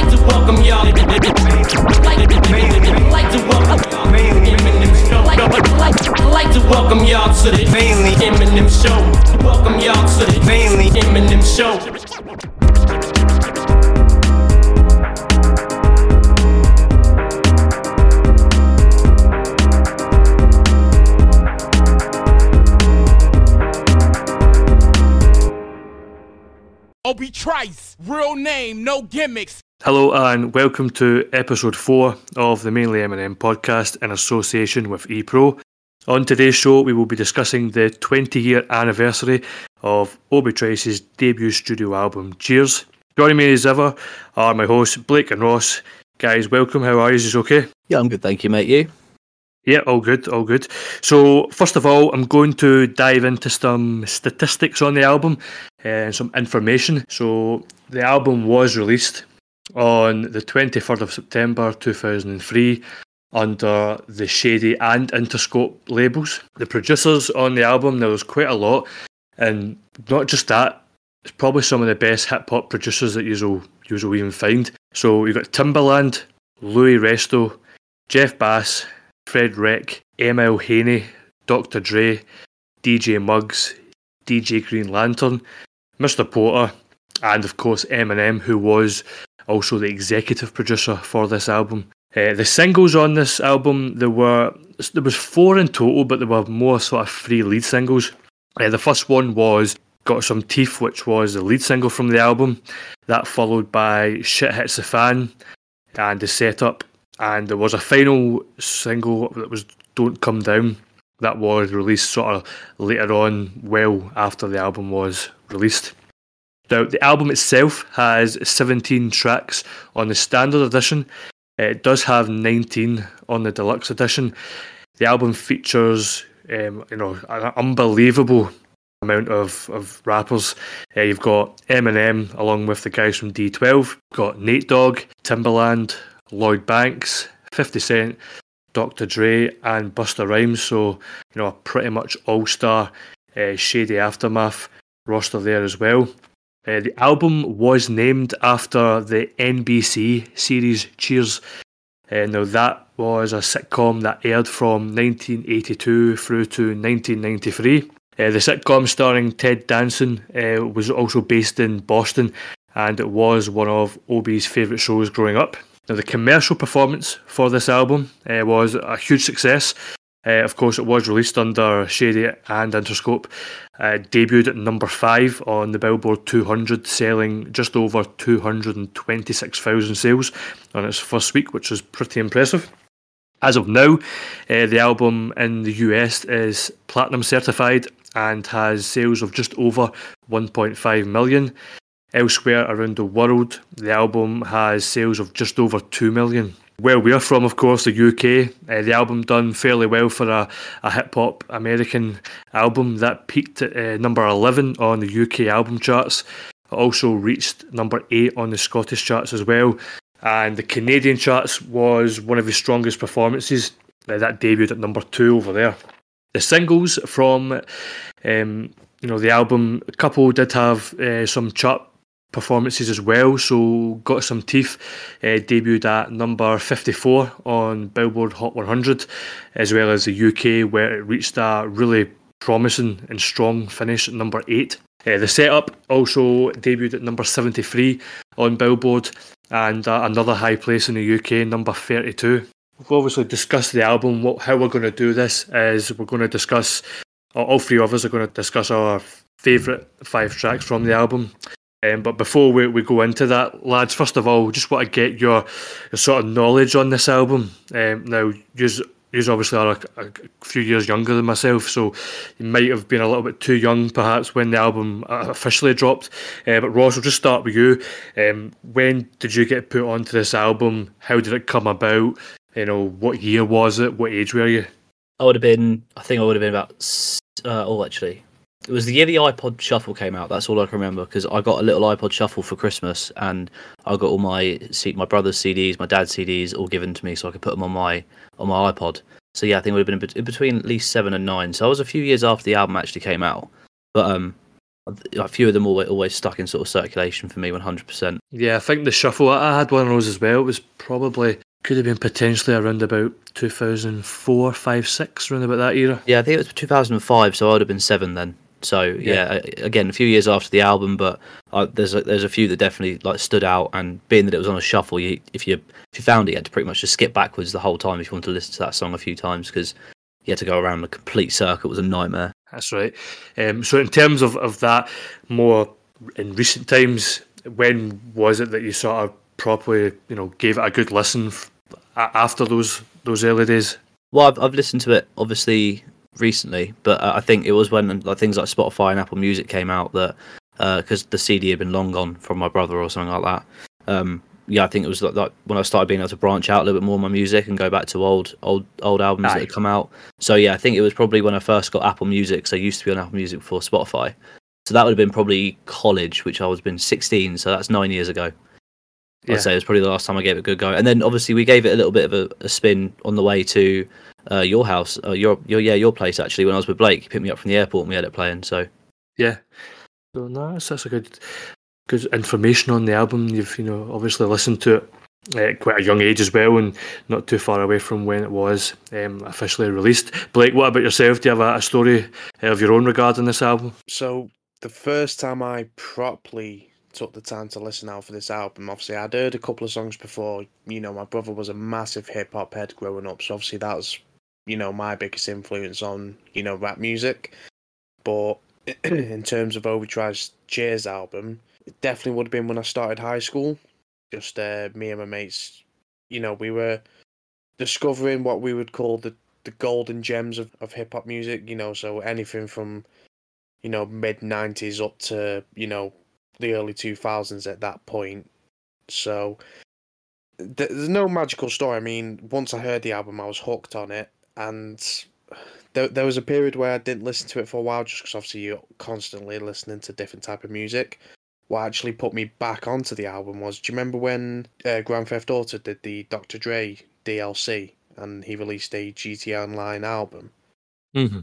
like to welcome y'all. Like, like to welcome Eminem show. Like, like, like to welcome y'all to the mainly Eminem show. Welcome y'all to the mainly Eminem show. Obie Trice, real name, no gimmicks. Hello and welcome to episode 4 of the Mainly Eminem podcast in association with ePro. On today's show, we will be discussing the 20 year anniversary of Obie Trice's debut studio album, Cheers. Joining me as ever are my hosts, Blake and Ross. Guys, welcome. How are you? Is okay? Yeah, I'm good, thank you, mate. You? Yeah, all good, all good. So, first of all, I'm going to dive into some statistics on the album uh, and some information. So, the album was released on the 23rd of September 2003 under the Shady and Interscope labels. The producers on the album, there was quite a lot, and not just that, it's probably some of the best hip hop producers that you'll, you'll even find. So, you've got Timbaland, Louis Resto, Jeff Bass, Fred Wreck, Emile Haynie, Dr. Dre, DJ Muggs, DJ Green Lantern, Mr. Porter, and of course Eminem, who was also the executive producer for this album. Uh, the singles on this album there were there was four in total, but there were more sort of three lead singles. Uh, the first one was "Got Some Teeth," which was the lead single from the album. That followed by "Shit Hits the Fan" and the setup and there was a final single that was "Don't Come Down" that was released sort of later on, well after the album was released. Now, the album itself has 17 tracks on the standard edition. It does have 19 on the deluxe edition. The album features, um, you know, an unbelievable amount of, of rappers. Uh, you've got Eminem along with the guys from D12. You've got Nate Dogg, Timbaland, Lloyd Banks, 50 Cent, Dr. Dre, and Busta Rhymes. So, you know, a pretty much all star uh, Shady Aftermath roster there as well. Uh, the album was named after the NBC series Cheers. Uh, now, that was a sitcom that aired from 1982 through to 1993. Uh, the sitcom starring Ted Danson uh, was also based in Boston and it was one of Obie's favourite shows growing up. Now, the commercial performance for this album uh, was a huge success. Uh, of course, it was released under Shady and Interscope. Uh, debuted at number five on the Billboard 200, selling just over 226,000 sales on its first week, which is pretty impressive. As of now, uh, the album in the US is platinum certified and has sales of just over 1.5 million. Elsewhere around the world, the album has sales of just over 2 million. Where we're from, of course, the UK, uh, the album done fairly well for a, a hip hop American album that peaked at uh, number 11 on the UK album charts. It also reached number 8 on the Scottish charts as well. And the Canadian charts was one of his strongest performances. Uh, that debuted at number 2 over there. The singles from um, you know the album, a couple did have uh, some chart performances as well. So got some teeth. Uh, debuted at number 54 on Billboard Hot 100, as well as the UK, where it reached a really promising and strong finish at number eight. Uh, the setup also debuted at number 73 on Billboard, and uh, another high place in the UK, number 32. We've obviously discussed the album. What, how we're going to do this is we're going to discuss. All three of us are going to discuss our favourite five tracks from the album. Um, but before we, we go into that, lads, first of all, just want to get your, your sort of knowledge on this album. Um, now, you obviously are a, a, few years younger than myself, so you might have been a little bit too young perhaps when the album uh, officially dropped. Uh, but Ross, we'll just start with you. Um, when did you get put onto this album? How did it come about? You know, what year was it? What age were you? I would have been, I think I would have been about, uh, oh, actually, it was the year the iPod Shuffle came out. That's all I can remember because I got a little iPod Shuffle for Christmas, and I got all my my brother's CDs, my dad's CDs, all given to me so I could put them on my on my iPod. So yeah, I think it would have been in between at least seven and nine. So I was a few years after the album actually came out. But um, a few of them always always stuck in sort of circulation for me, one hundred percent. Yeah, I think the shuffle. I had one of those as well. It was probably could have been potentially around about 2004, 5, 6, around about that era. Yeah, I think it was two thousand and five, so I would have been seven then. So yeah, a- again, a few years after the album, but uh, there's a, there's a few that definitely like stood out. And being that it was on a shuffle, you if you if you found it, you had to pretty much just skip backwards the whole time if you wanted to listen to that song a few times because you had to go around a complete circle. It was a nightmare. That's right. Um, so in terms of, of that, more in recent times, when was it that you sort of properly, you know, gave it a good listen f- after those those early days? Well, I've, I've listened to it obviously recently, but uh, I think it was when like things like Spotify and Apple Music came out that because the CD had been long gone from my brother or something like that. Um, yeah, I think it was like, like when I started being able to branch out a little bit more on my music and go back to old old old albums Aye. that had come out. So yeah, I think it was probably when I first got Apple Music. So I used to be on Apple Music before Spotify. So that would have been probably college, which I was been 16. So that's nine years ago. Yeah. I'd say it was probably the last time I gave it a good go. And then obviously we gave it a little bit of a, a spin on the way to uh, your house, uh, your your yeah your place actually. When I was with Blake, he picked me up from the airport and we had it playing. So Yeah. So no, that's, that's a good good information on the album. You've you know obviously listened to it at quite a young age as well, and not too far away from when it was um, officially released. Blake, what about yourself? Do you have a, a story of your own regarding this album? So the first time I properly took the time to listen out for this album, obviously I'd heard a couple of songs before. You know, my brother was a massive hip hop head growing up, so obviously that was, you know, my biggest influence on, you know, rap music. But in terms of Obie Trice's Cheers album, it definitely would have been when I started high school. Just uh, me and my mates, you know, we were discovering what we would call the, the golden gems of, of hip hop music, you know, so anything from you know, mid nineties up to, you know, the early two thousands at that point. So there's no magical story. I mean, once I heard the album, I was hooked on it, and there there was a period where I didn't listen to it for a while, just because obviously you're constantly listening to different type of music. What actually put me back onto the album was, do you remember when uh, Grand Theft Auto did the Dr. Dre DLC and he released a GTA Online album? Mm-hmm.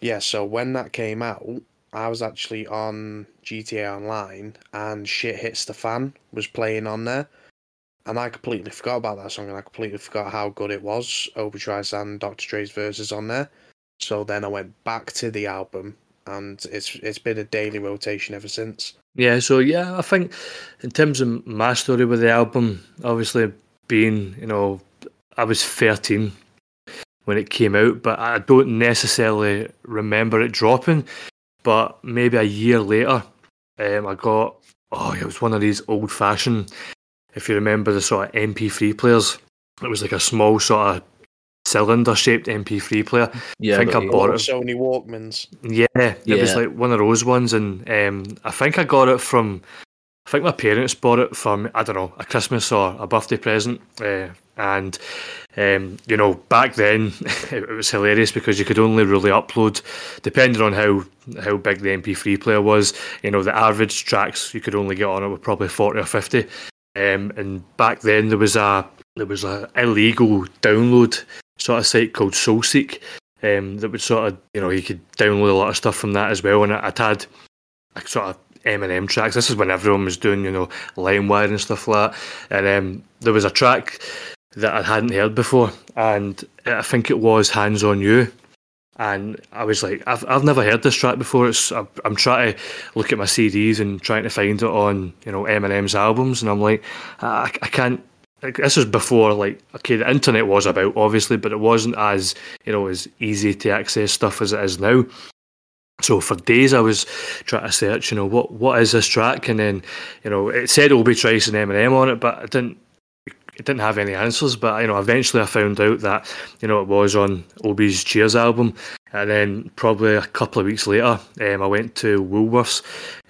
Yeah, so when that came out, I was actually on GTA Online and Shit Hits the Fan was playing on there. And I completely forgot about that song and I completely forgot how good it was. Obie Trice and Dr. Dre's verses on there. So then I went back to the album and it's it's been a daily rotation ever since. Yeah, so yeah, I think in terms of my story with the album, obviously being, you know, I was 13 when it came out, but I don't necessarily remember it dropping. But maybe a year later, um, I got, oh, it was one of these old fashioned, if you remember the sort of MP3 players. It was like a small sort of cylinder shaped MP3 player. yeah, think I bought it. Sony Walkmans. Yeah, it was like one of those ones, and um, I think I got it from. I think my parents bought it from I don't know a Christmas or a birthday present, uh, and um, you know back then it, was hilarious because you could only really upload, depending on how how big the MP3 player was. You know the average tracks you could only get on it were probably forty or fifty, um, and back then there was a there was a illegal download sort of site called SoulSeek um, that would sort of, you know, you could download a lot of stuff from that as well. And I'd had a sort of Eminem tracks. This is when everyone was doing, you know, LimeWire and stuff like that. And um, there was a track that I hadn't heard before, and I think it was Hands on You. And I was like, I've, I've never heard this track before. It's I'm, I'm trying to look at my CDs and trying to find it on you know Eminem's albums, and I'm like, I, I can't this was before like okay the internet was about obviously but it wasn't as you know as easy to access stuff as it is now. So for days I was trying to search you know what what is this track? And then you know it said Obie Trice and Eminem on it but I didn't it didn't have any answers but you know eventually I found out that you know it was on Obie's Cheers album. And then probably a couple of weeks later um, I went to Woolworths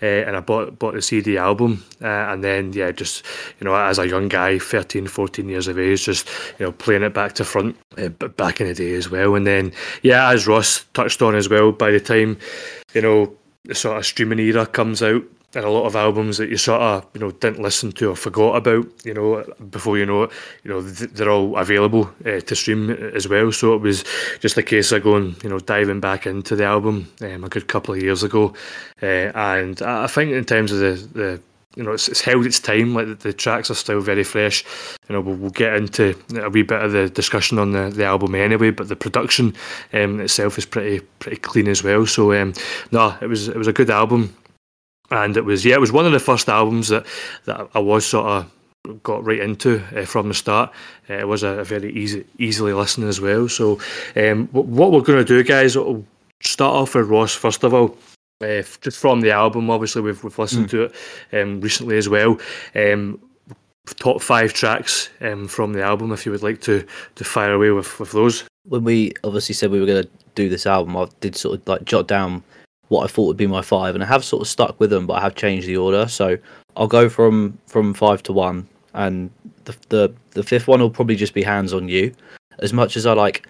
uh, and I bought bought the CD album. Uh, and then yeah just you know as a young guy 13 14 years of age just you know playing it back to front uh, back in the day as well. And then yeah as Ross touched on as well by the time you know the sort of streaming era comes out and a lot of albums that you sort of you know didn't listen to or forgot about you know before you know it you know th- they're all available uh, to stream as well so it was just a case of going you know diving back into the album um, a good couple of years ago uh, and I think in terms of the, the you know, it's, it's held its time. Like the, the, tracks are still very fresh. You know, we'll, we'll, get into a wee bit of the discussion on the, the album anyway. But the production um, itself is pretty pretty clean as well. So um, no, it was it was a good album, and it was yeah, it was one of the first albums that that I was sort of got right into uh, from the start. Uh, it was a, a, very easy easily listening as well. So um, what we're going to do, guys, we'll start off with Ross first of all uh, just from the album. Obviously, we've we've listened mm. to it um, recently as well. Um, top five tracks um, from the album. If you would like to to fire away with with those. When we obviously said we were going to do this album, I did sort of like jot down what I thought would be my five, and I have sort of stuck with them, but I have changed the order. So I'll go from from five to one, and the the the fifth one will probably just be hands on you. As much as I like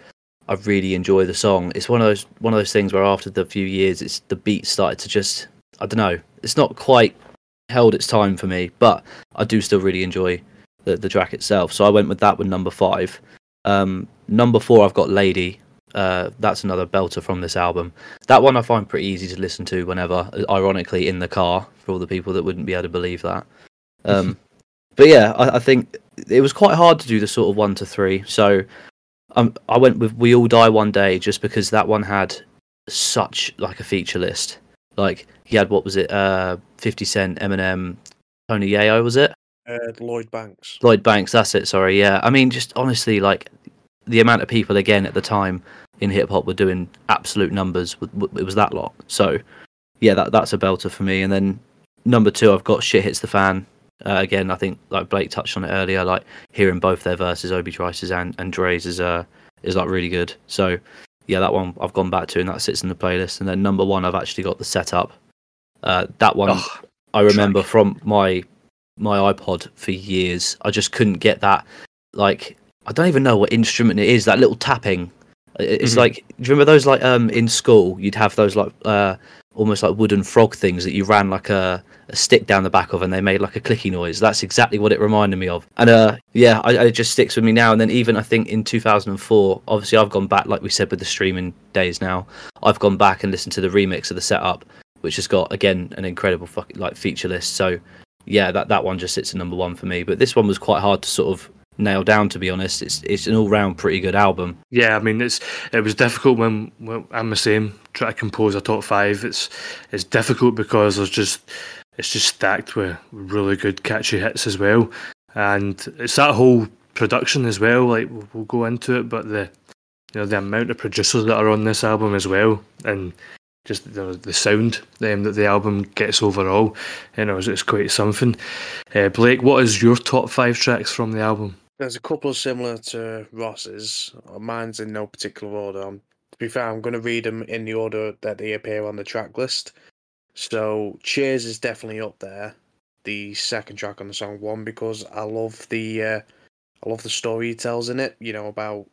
I really enjoy the song. It's one of those one of those things where after the few years, it's the beat started to just I don't know. It's not quite held its time for me, but I do still really enjoy the the track itself. So I went with that with number five. Um, number four, I've got Lady. Uh, that's another belter from this album. That one I find pretty easy to listen to whenever, ironically, in the car for all the people that wouldn't be able to believe that. Um, but yeah, I, I, think it was quite hard to do the sort of one to three. So um, I went with "We All Die One Day" just because that one had such like a feature list. Like he had what was it? Uh, Fifty Cent, Eminem, Tony Yayo was it? Uh, Lloyd Banks. Lloyd Banks, that's it. Sorry, yeah. I mean, just honestly, like the amount of people again at the time in hip hop were doing absolute numbers. It was that lot. So yeah, that that's a belter for me. And then number two, I've got "Shit Hits the Fan." Uh, again, I think like Blake touched on it earlier, like hearing both their verses, Obie Trice's and, and Dre's is uh is like really good. So yeah, that one I've gone back to and that sits in the playlist. And then number one, I've actually got the setup. Uh, that one oh, I remember track. from my my iPod for years. I just couldn't get that. Like I don't even know what instrument it is. That little tapping. It's mm-hmm. like do you remember those like um in school? You'd have those like uh almost like wooden frog things that you ran like a, a, stick down the back of and they made like a clicky noise. That's exactly what it reminded me of. And uh, yeah, I, it just sticks with me now. And then even I think in 2004, obviously I've gone back, like we said with the streaming days now, I've gone back and listened to the remix of the setup, which has got again an incredible fucking like feature list. So yeah, that, that one just sits at number one for me. But this one was quite hard to sort of nail down. To be honest, it's it's an all round pretty good album. Yeah, I mean it's it was difficult when, when I'm the same. Try to compose a top five. It's it's difficult because there's just it's just stacked with really good catchy hits as well, and it's that whole production as well. Like we'll go into it, but the you know the amount of producers that are on this album as well, and just the, the sound um, that the album gets overall, you know, it's, it's quite something. Uh, Blake, what is your top five tracks from the album? There's a couple similar to Ross's. Mine's in no particular order. I'm, to be fair, I'm going to read them in the order that they appear on the track list. So, Cheers is definitely up there. The second track on the song, one because I love the uh, I love the story he tells in it. You know about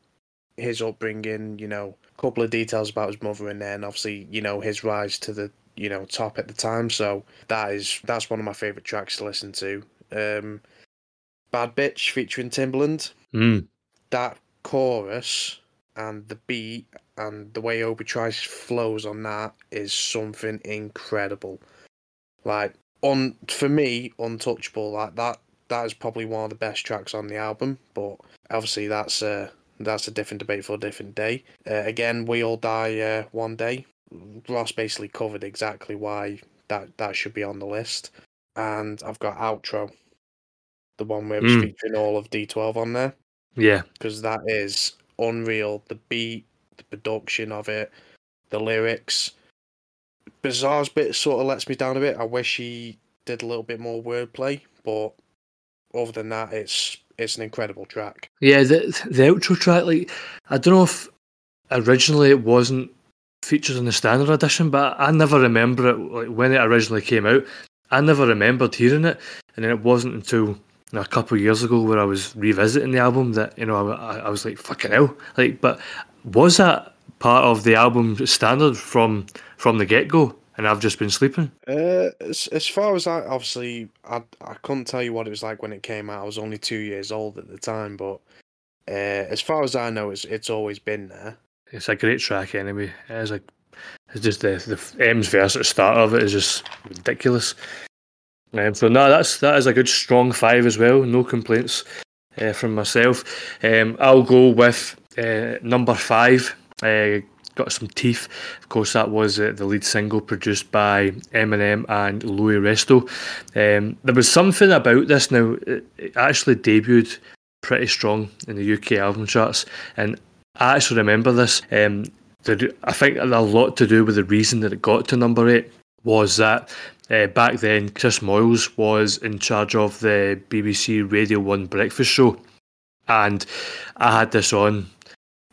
his upbringing. You know, a couple of details about his mother and then obviously, you know, his rise to the you know top at the time. So that is that's one of my favorite tracks to listen to. Um, Bad Bitch featuring Timbaland. Mm. That chorus and the beat and the way Obie Trice flows on that is something incredible. Like on for me, untouchable. Like that that is probably one of the best tracks on the album. But obviously that's a that's a different debate for a different day. Uh, again, we all die uh, one day. Ross basically covered exactly why that that should be on the list. And I've got outro the one where it's mm. featuring all of D12 on there. Yeah. Because that is unreal. The beat, the production of it, the lyrics. Bizarre's bit sort of lets me down a bit. I wish he did a little bit more wordplay, but other than that, it's it's an incredible track. Yeah, the the outro track, like I don't know if originally it wasn't featured in the standard edition, but I never remember it like when it originally came out. I never remembered hearing it, and then it wasn't until a couple of years ago where I was revisiting the album that you know I, I was like fucking hell like but was that part of the album standard from from the get go and I've just been sleeping. Uh, as, as far as I obviously, I I couldn't tell you what it was like when it came out. I was only two years old at the time, but uh, as far as I know, it's it's always been there. It's a great track anyway. It's like it's just the the M's verse at the start of it is just ridiculous. Um, so no, that's that is a good strong five as well. No complaints uh, from myself. Um, I'll go with uh, number five. Uh, got some teeth. Of course, that was uh, the lead single produced by Eminem and Louis Resto. Um, there was something about this. Now it, actually debuted pretty strong in the UK album charts, and I actually remember this. Um, I think a lot to do with the reason that it got to number eight was that uh, back then Chris Moyles was in charge of the BBC Radio 1 breakfast show. And I had this on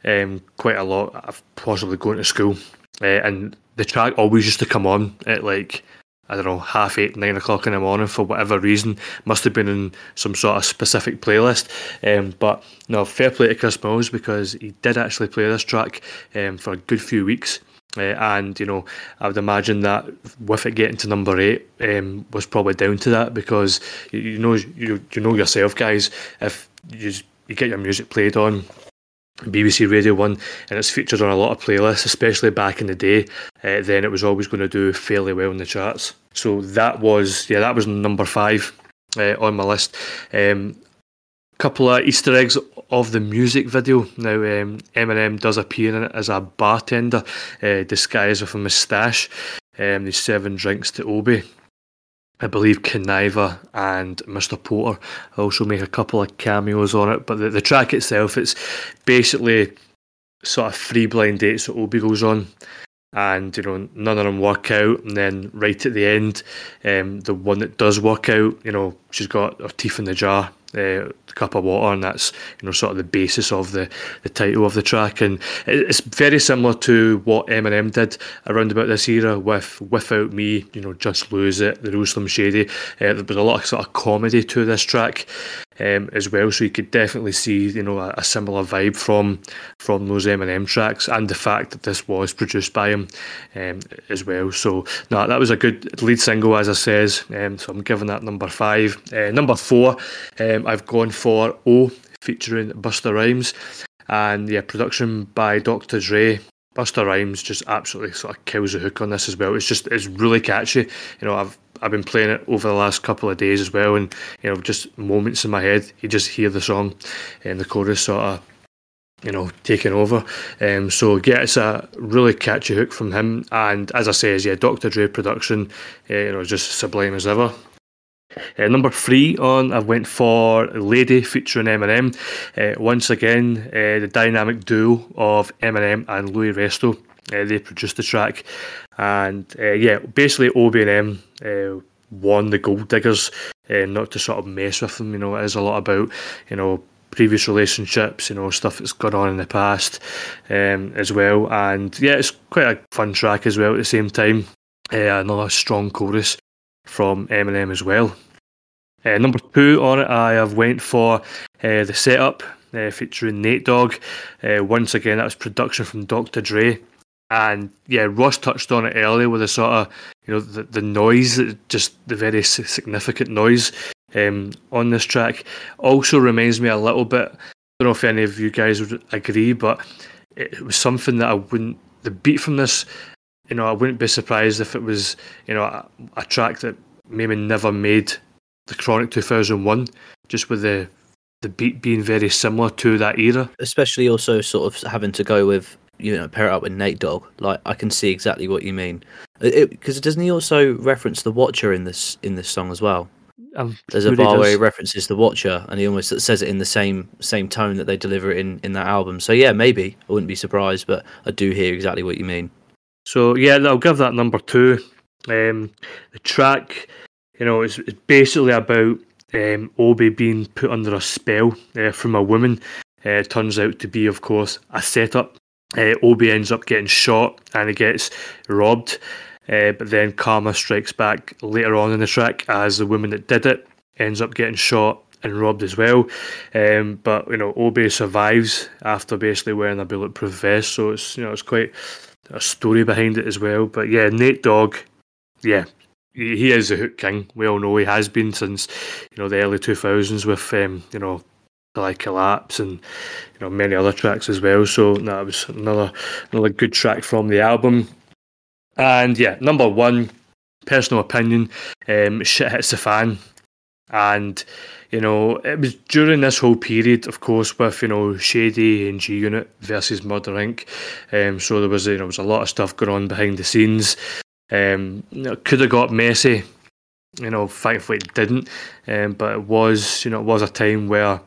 um, quite a lot, of possibly going to school. Uh, and the track always used to come on at like, I don't know, half eight, nine o'clock in the morning for whatever reason. Must have been in some sort of specific playlist. Um, but no, fair play to Chris Moyles because he did actually play this track um, for a good few weeks. Uh, and you know, I would imagine that with it getting to number eight um, was probably down to that because you, you know you, you know yourself, guys. If you you get your music played on BBC Radio One and it's featured on a lot of playlists, especially back in the day, uh, then it was always going to do fairly well in the charts. So that was yeah, that was number five uh, on my list. Um, couple of Easter eggs of the music video. Now, um, Eminem does appear in it as a bartender uh, disguised with a moustache. Um, he's serving drinks to Obie. I believe Kuniva and Mr. Porter also make a couple of cameos on it. But the, the track itself, it's basically sort of three blind dates that Obie goes on. And you know none of them work out, and then right at the end, um, the one that does work out, you know, she's got her teeth in the jar, uh, cup of water, and that's you know sort of the basis of the, the title of the track, and it's very similar to what Eminem did around about this era with "Without Me," you know, "Just Lose It," "The Slim Shady." Uh, there was a lot of sort of comedy to this track. Um, as well, so you could definitely see, you know, a, a, similar vibe from from those Eminem tracks, and the fact that this was produced by him um, as well. So, no, that was a good lead single, as I says. Um, so I'm giving that number five. Uh, number four, um, I've gone for O featuring Busta Rhymes, and yeah, production by Dr. Dre. Busta Rhymes just absolutely sort of kills the hook on this as well. It's just it's really catchy. You know, I've I've been playing it over the last couple of days as well, and you know, just moments in my head, you just hear the song and the chorus sort of you know, taking over. Um, so yeah, it's a really catchy hook from him, and as I say, yeah, Dr. Dre production, uh, you know, just sublime as ever. Uh, number three on, I went for Lady featuring Eminem. Uh, once again, the dynamic duo of Eminem and Louis Resto. Uh, they produced the track, and uh, yeah, basically Obie and M uh, won the Gold Diggers, not to sort of mess with them. You know, it is a lot about you know previous relationships, you know, stuff that's gone on in the past um, as well. And yeah, it's quite a fun track as well at the same time. Uh, another strong chorus from Eminem as well. Uh, number two on it, I have went for uh, the setup uh, featuring Nate Dogg. Uh, once again, that was production from Dr. Dre. And yeah, Ross touched on it earlier with the sort of, you know, the, the noise, just the very significant noise um, on this track. Also reminds me a little bit, I don't know if any of you guys would agree, but it was something that I wouldn't, the beat from this, you know, I wouldn't be surprised if it was, you know, a, a track that maybe never made the Chronic 2001, just with the the beat being very similar to that era. Especially also sort of having to go with you know pair it up with Nate Dogg. Like I can see exactly what you mean. Because doesn't he also reference the Watcher in this in this song as well? Um, There's a bar where he references the Watcher, and he almost says it in the same same tone that they deliver it in in that album. So yeah, maybe I wouldn't be surprised, but I do hear exactly what you mean. So yeah, I'll give that number two. Um, the track, you know, it's, it's basically about um, Obie being put under a spell uh, from a woman. Uh, turns out to be, of course, a setup. Uh, Obie ends up getting shot and he gets robbed. Uh, but then karma strikes back later on in the track as the woman that did it ends up getting shot and robbed as well. Um, but you know, Obie survives after basically wearing a bulletproof vest, so it's you know it's quite a story behind it as well. But yeah, Nate Dogg yeah, he, is a hook king. We all know he has been since you know the early two thousands with um, you know like collapse and you know many other tracks as well. So that was another another good track from the album. And yeah, number one, personal opinion, um, shit hits the fan, and you know it was during this whole period, of course, with you know Shady and G Unit versus Murder Inc. Um, so there was you know there was a lot of stuff going on behind the scenes. Um, you know, could have got messy, you know. Thankfully, it didn't. Um, but it was, you know, it was a time where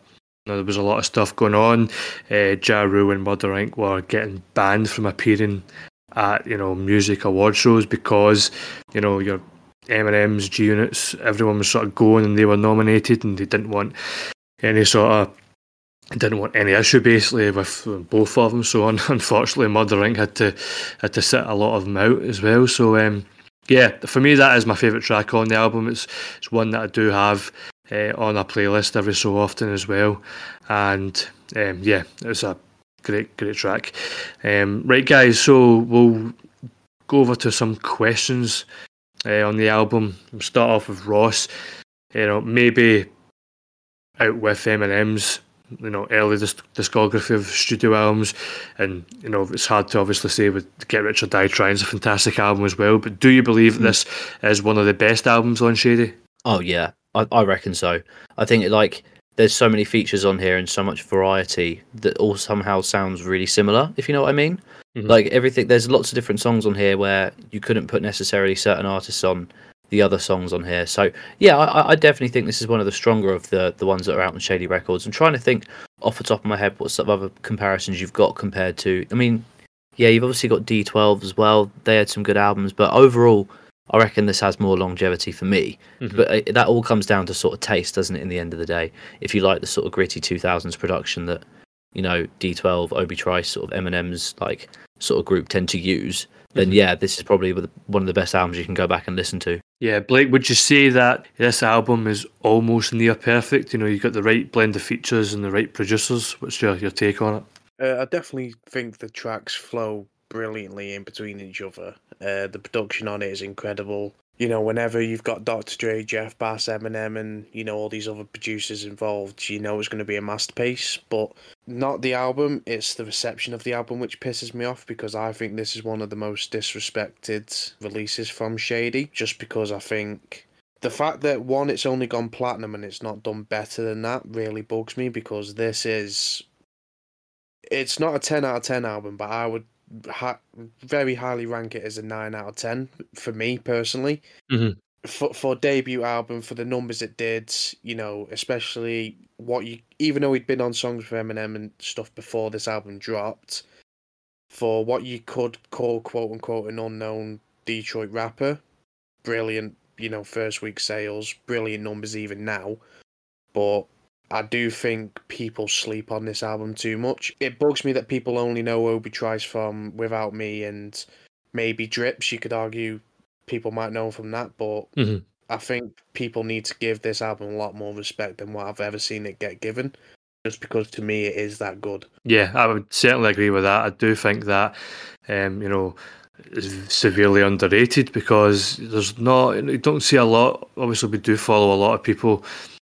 know, there was a lot of stuff going on. Uh, ja Rule and Murder Inc. were getting banned from appearing at you know music award shows because you know your Eminems, G Units, everyone was sort of going and they were nominated and they didn't want any sort of didn't want any issue basically with both of them. So unfortunately, Murder Inc. had to had to sit a lot of them out as well. So um, yeah, for me that is my favourite track on the album. It's it's one that I do have uh, on a playlist every so often as well. And um, yeah, it's a great great track. Um, right, guys, so we'll go over to some questions uh, on the album. We'll start off with Ross. You know, maybe out with Eminem's you know early disc- discography of studio albums, and you know it's hard to obviously say with Get Rich or Die Trying is a fantastic album as well. But do you believe mm. this is one of the best albums on Shady? Oh yeah, I, I reckon so. I think it, like there's so many features on here and so much variety that all somehow sounds really similar. If you know what I mean. Mm-hmm. Like everything, there's lots of different songs on here where you couldn't put necessarily certain artists on the other songs on here. So yeah, I, I, definitely think this is one of the stronger of the the ones that are out on Shady Records. I'm trying to think off the top of my head what sort of other comparisons you've got compared to. I mean, yeah, you've obviously got D12 as well. They had some good albums, but overall, I reckon this has more longevity for me. Mm-hmm. But it, that all comes down to sort of taste, doesn't it? In the end of the day, if you like the sort of gritty 2000s production that you know D12, Obie Trice, sort of Eminem's like sort of group tend to use, then mm-hmm. yeah, this is probably one of the best albums you can go back and listen to. Yeah, Blake, would you say that this album is almost near perfect? You know, you've got the right blend of features and the right producers. What's your, your take on it? Uh, I definitely think the tracks flow brilliantly in between each other. Uh, the production on it is incredible you know, whenever you've got Dr. Dre, Jeff Bass, Eminem, and you know all these other producers involved, you know it's going to be a masterpiece. But not the album; it's the reception of the album which pisses me off because I think this is one of the most disrespected releases from Shady. Just because I think the fact that one, it's only gone platinum and it's not done better than that really bugs me because this is. It's not a ten out of ten album, but I would ha- very highly rank it as a nine out of ten for me personally. Mm-hmm. For for debut album, for the numbers it did, you know, especially what you, even though he'd been on songs for Eminem and stuff before this album dropped, for what you could call quote unquote an unknown Detroit rapper, brilliant, you know, first week sales, brilliant numbers even now, but I do think people sleep on this album too much. It bugs me that people only know Obie Trice from Without Me and maybe Drips. You could argue people might know from that, but mm-hmm. I think people need to give this album a lot more respect than what I've ever seen it get given. Just because to me it is that good. Yeah, I would certainly agree with that. I do think that, um, you know, is severely underrated because there's not you don't see a lot. Obviously, we do follow a lot of people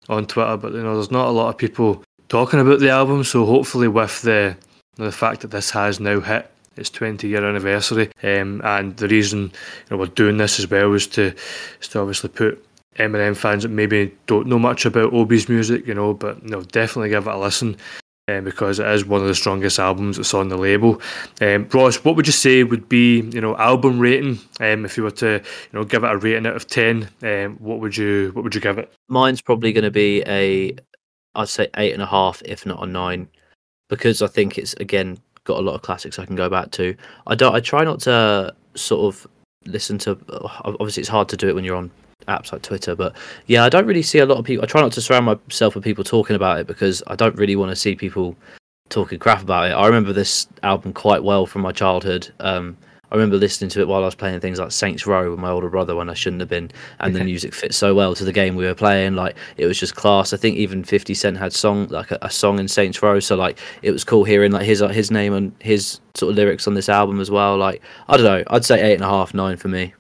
on Twitter, but you know, there's not a lot of people talking about the album. So hopefully, with the the fact that this has now hit its 20 year anniversary, um, and the reason you know we're doing this as well is to is to obviously put Eminem fans that maybe don't know much about Obie's music, you know, but you know, definitely give it a listen um, because it is one of the strongest albums that's on the label. Um, Ross, what would you say would be you know album rating um, if you were to you know give it a rating out of ten? Um, what would you what would you give it? Mine's probably going to be a I'd say eight and a half, if not a nine, because I think it's again got a lot of classics I can go back to. I don't. I try not to sort of listen to. Obviously, it's hard to do it when you're on apps like Twitter. But yeah, I don't really see a lot of people. I try not to surround myself with people talking about it because I don't really want to see people talking crap about it. I remember this album quite well from my childhood. Um, I remember listening to it while I was playing things like Saints Row with my older brother when I shouldn't have been, and the music fit so well to the game we were playing. Like it was just class. I think even Fifty Cent had song like a, a song in Saints Row, so like it was cool hearing like his his name and his sort of lyrics on this album as well. Like I don't know, I'd say eight and a half, nine for me.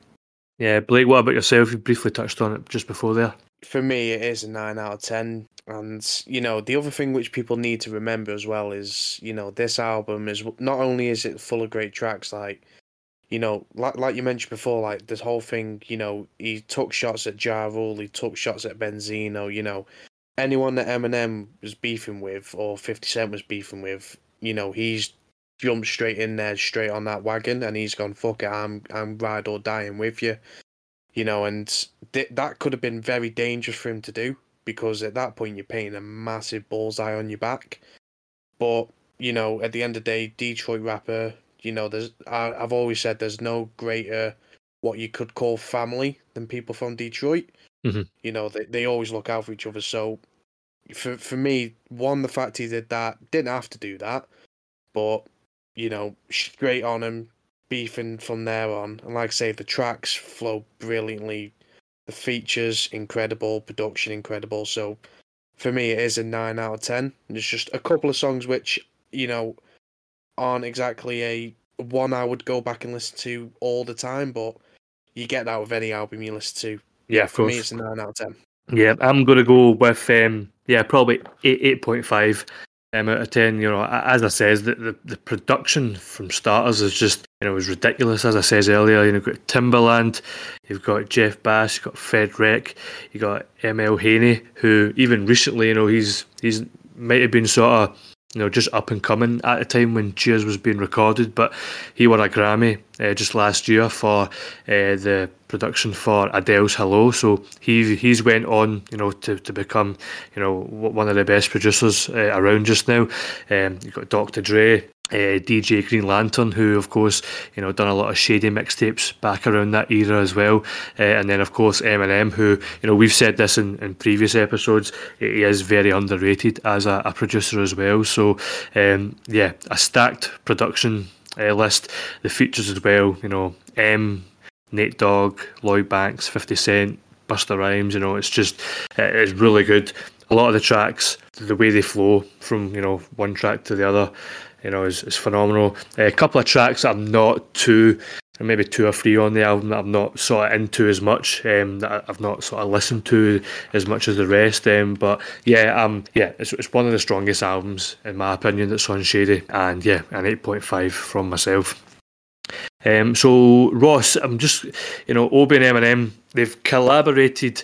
Yeah, Blake, what about yourself? You briefly touched on it just before there. For me, it is a nine out of ten. And you know, the other thing which people need to remember as well is, you know, this album is not only is it full of great tracks, like, you know, like like you mentioned before, like this whole thing, you know, he took shots at Ja Rule, he took shots at Benzino, you know, anyone that Eminem was beefing with or Fifty Cent was beefing with, you know, he's jumped straight in there, straight on that wagon, and he's gone, "Fuck it, I'm I'm ride or dying with you," you know, and th- that could have been very dangerous for him to do because at that point you're painting a massive bullseye on your back. But you know, at the end of the day, Detroit rapper, you know, there's I, I've always said there's no greater what you could call family than people from Detroit. Mm-hmm. You know, they they always look out for each other. So for for me, one, the fact he did that didn't have to do that, but you know, straight on him, beefing from there on. And like I say, the tracks flow brilliantly. The features incredible, production incredible. So for me, it is a nine out of ten. There's just a couple of songs which you know aren't exactly a one I would go back and listen to all the time, but you get that with any album you listen to. Yeah, for me, it's a nine out of ten. Yeah, I'm gonna go with um, yeah, probably eight eight point five um, out of ten. You know, as I says, the, the, the production from starters is just you know was ridiculous. As I says earlier, you know, you've got Timbaland, you've got Jeff Bass, you've got Fred Wreck, you got Emile Haynie, who even recently, you know, he's he's might have been sort of you know, just up and coming at the time when Cheers was being recorded. But he won a Grammy uh, just last year for uh, the production for Adele's Hello. So he he's went on, you know, to, to become, you know, one of the best producers uh, around just now. Um, you've got Dr. Dre, uh, DJ Green Lantern, who of course you know done a lot of shady mixtapes back around that era as well, uh, and then of course Eminem, who you know we've said this in, in previous episodes, he is very underrated as a, a producer as well. So um, yeah, a stacked production uh, list, the features as well. You know M, Nate Dogg, Lloyd Banks, Fifty Cent, Busta Rhymes. You know it's just it's really good. A lot of the tracks, the way they flow from you know one track to the other you know, is, is phenomenal. Uh, a couple of tracks I'm not too, maybe two or three on the album that I'm not sort of into as much, um, that I've not sort of listened to as much as the rest. Um, but yeah, um, yeah, it's, it's one of the strongest albums in my opinion that's on Shady, and yeah, an 8.5 from myself. Um, so Ross, I'm just, you know, Obie and Eminem, they've collaborated.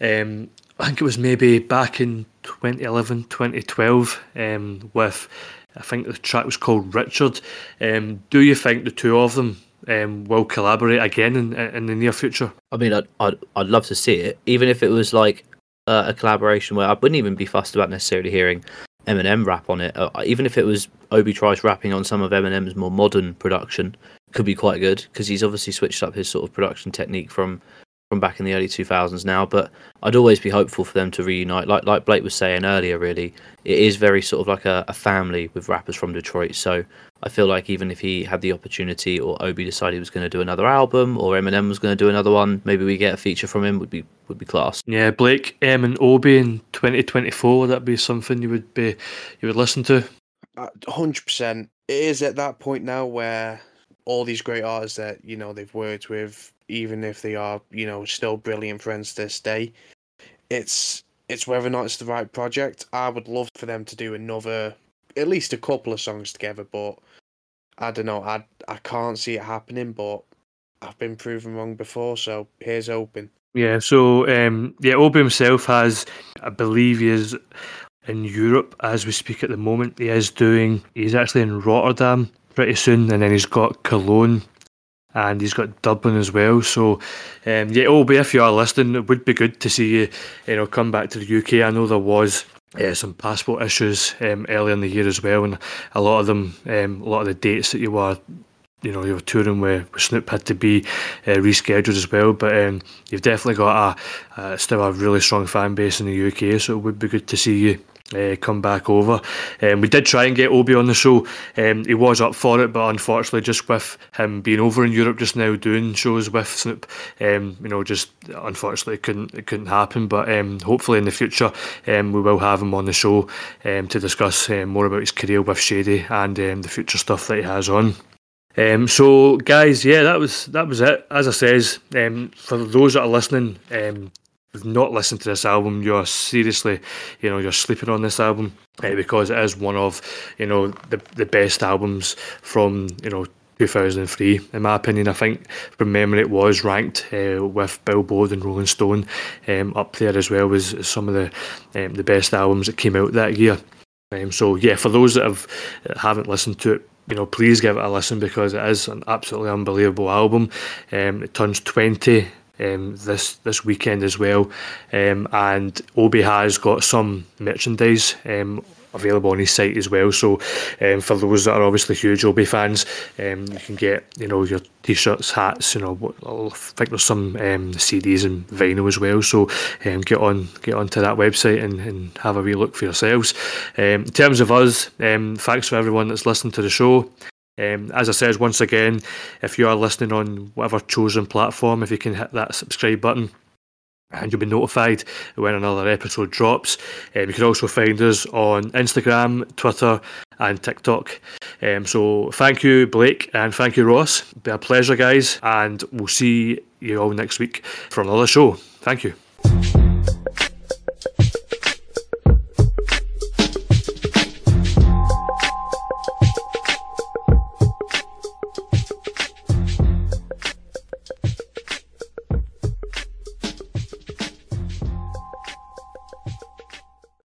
Um, I think it was maybe back in 2011, 2012, um, with I think the track was called Richard. Um, do you think the two of them um, will collaborate again in, in the near future? I mean, I'd, I'd, I'd love to see it, even if it was like uh, a collaboration where I wouldn't even be fussed about necessarily hearing Eminem rap on it. Uh, even if it was Obie Trice rapping on some of Eminem's more modern production, could be quite good because he's obviously switched up his sort of production technique from from back in the early 2000s now. But I'd always be hopeful for them to reunite. Like like Blake was saying earlier, really, it is very sort of like a, a family with rappers from Detroit. So I feel like even if he had the opportunity, or Obie decided he was going to do another album, or Eminem was going to do another one, maybe we get a feature from him. Would be would be class. Yeah, Blake, M and Obie in 2024. that'd that be something you would be you would listen to? Uh, hundred percent. It is at that point now where all these great artists that you know they've worked with even if they are, you know, still brilliant friends to this day. It's it's whether or not it's the right project. I would love for them to do another, at least a couple of songs together, but I don't know. I I can't see it happening, but I've been proven wrong before, so here's open. Yeah, so um, yeah, Obie himself has, I believe, he is in Europe as we speak at the moment. He is doing. He's actually in Rotterdam pretty soon, and then he's got Cologne and he's got Dublin as well. So, um, yeah, Obie, if you are listening, it would be good to see you, you know, come back to the UK. I know there was uh, some passport issues um, earlier in the year as well, and a lot of them, um, a lot of the dates that you were. You know, you were touring with, with Snoop had to be uh, rescheduled as well, but um, you've definitely got a, a still a really strong fan base in the UK, so it would be good to see you uh, come back over. Um, we did try and get Obie on the show. Um, he was up for it, but unfortunately, just with him being over in Europe just now doing shows with Snoop, um, you know, just unfortunately it couldn't it couldn't happen. But um, hopefully in the future, um, we will have him on the show um, to discuss more about his career with Shady and the future stuff that he has on. Um, so, guys, yeah, that was that was it. As I says, um, for those that are listening, um, not listened to this album, you're seriously, you know, you're sleeping on this album uh, because it is one of, you know, the the best albums from you know 2003, in my opinion. I think from memory it was ranked uh, with Billboard and Rolling Stone um, up there as well as some of the um, the best albums that came out that year. Um, so yeah, for those that have haven't listened to it, you know, please give it a listen because it is an absolutely unbelievable album. Um, it turns 20 um, this this weekend as well, um, and Obie has got some merchandise um, available on his site as well. So um, for those that are obviously huge Obie fans, um, you can get you know your t-shirts, hats. You know, I think there's some um, CDs and vinyl as well. So um, get on get onto that website and, and have a wee look for yourselves. Um, in terms of us, um, thanks for everyone that's listened to the show. Um, as I said, once again, if you are listening on whatever chosen platform, if you can hit that subscribe button, and you'll be notified when another episode drops. Um, you can also find us on Instagram, Twitter, and TikTok. Um, so thank you, Blake, and thank you, Ross. Be a pleasure, guys, and we'll see you all next week for another show. Thank you.